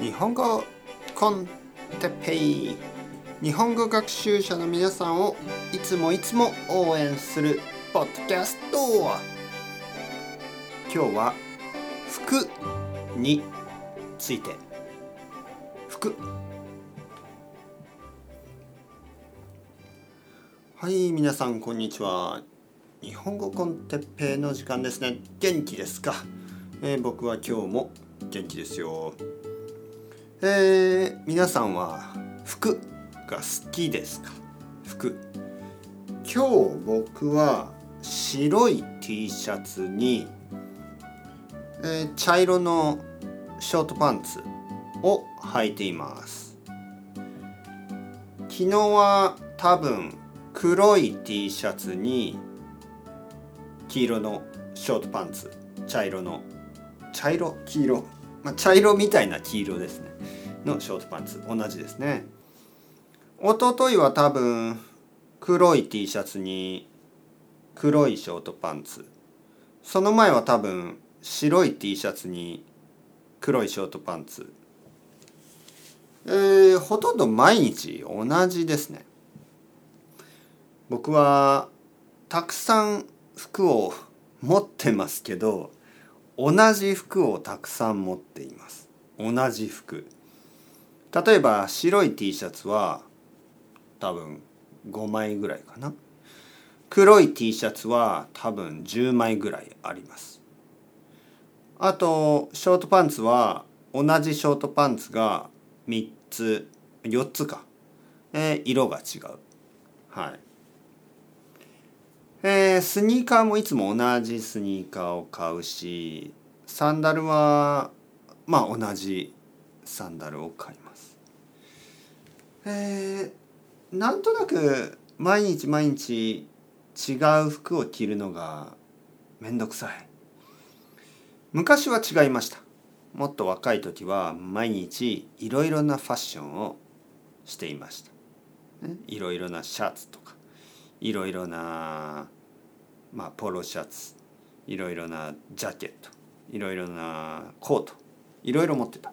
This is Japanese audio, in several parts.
日本語コンテペイ。日本語学習者の皆さんをいつもいつも応援するポッドキャスト。今日は服について。服。はい皆さんこんにちは。日本語コンテッペイの時間ですね。元気ですか、えー、僕は今日も元気ですよ。えー、皆さんは服が好きですか？服。今日僕は白い T シャツに、えー、茶色のショートパンツを履いています。昨日は多分黒い T シャツに黄色のショートパンツ茶色の茶色黄色、まあ、茶色みたいな黄色ですね。のショートパンツ。同じですね。一昨日は多分黒い T シャツに黒いショートパンツ。その前は多分白い T シャツに黒いショートパンツ。えー、ほとんど毎日同じですね。僕はたくさん服を持ってますけど同じ服をたくさん持っています。同じ服。例えば白い T シャツは多分5枚ぐらいかな。黒い T シャツは多分10枚ぐらいあります。あとショートパンツは同じショートパンツが3つ4つか、えー、色が違う。はい。えー、スニーカーもいつも同じスニーカーを買うしサンダルはまあ同じサンダルを買います。えー、なんとなく毎日毎日違う服を着るのがめんどくさい。昔は違いました。もっと若い時は毎日いろいろなファッションをしていました、ね、いろいろなシャツとかいろいろな、まあ、ポロシャツいろいろなジャケットいろいろなコートいろいろ持ってた。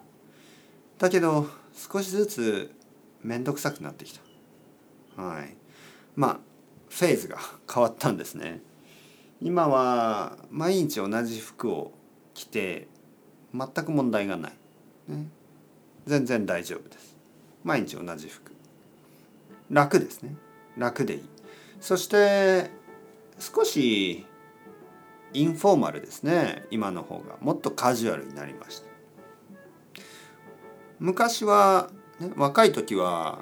だけど少しずつ面倒くさくなってきた。はい。まあフェーズが変わったんですね。今は毎日同じ服を着て全く問題がない、ね、全然大丈夫です。毎日同じ服。楽ですね。楽でいい。そして少しインフォーマルですね。今の方が。もっとカジュアルになりました。昔は、ね、若い時は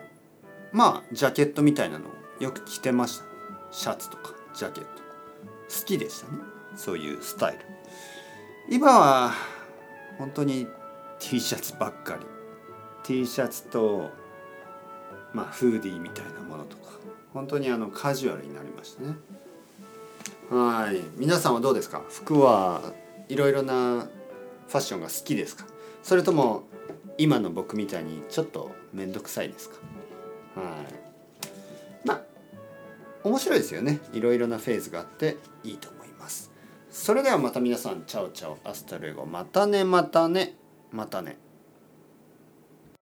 まあジャケットみたいなのをよく着てました。シャツとかジャケット。好きでしたね。そういうスタイル。今は本当に T シャツばっかり。T シャツとまあフーディーみたいなものとか。本当にあのカジュアルになりましたね。はい。皆さんはどうですか？服はいろいろなファッションが好きですか？それとも今の僕みたいにちょっと面倒くさいですか？はい。まあ面白いですよね。いろいろなフェーズがあっていいと思います。それではまた皆さん ciao ciao hasta luego またねまたねまたね。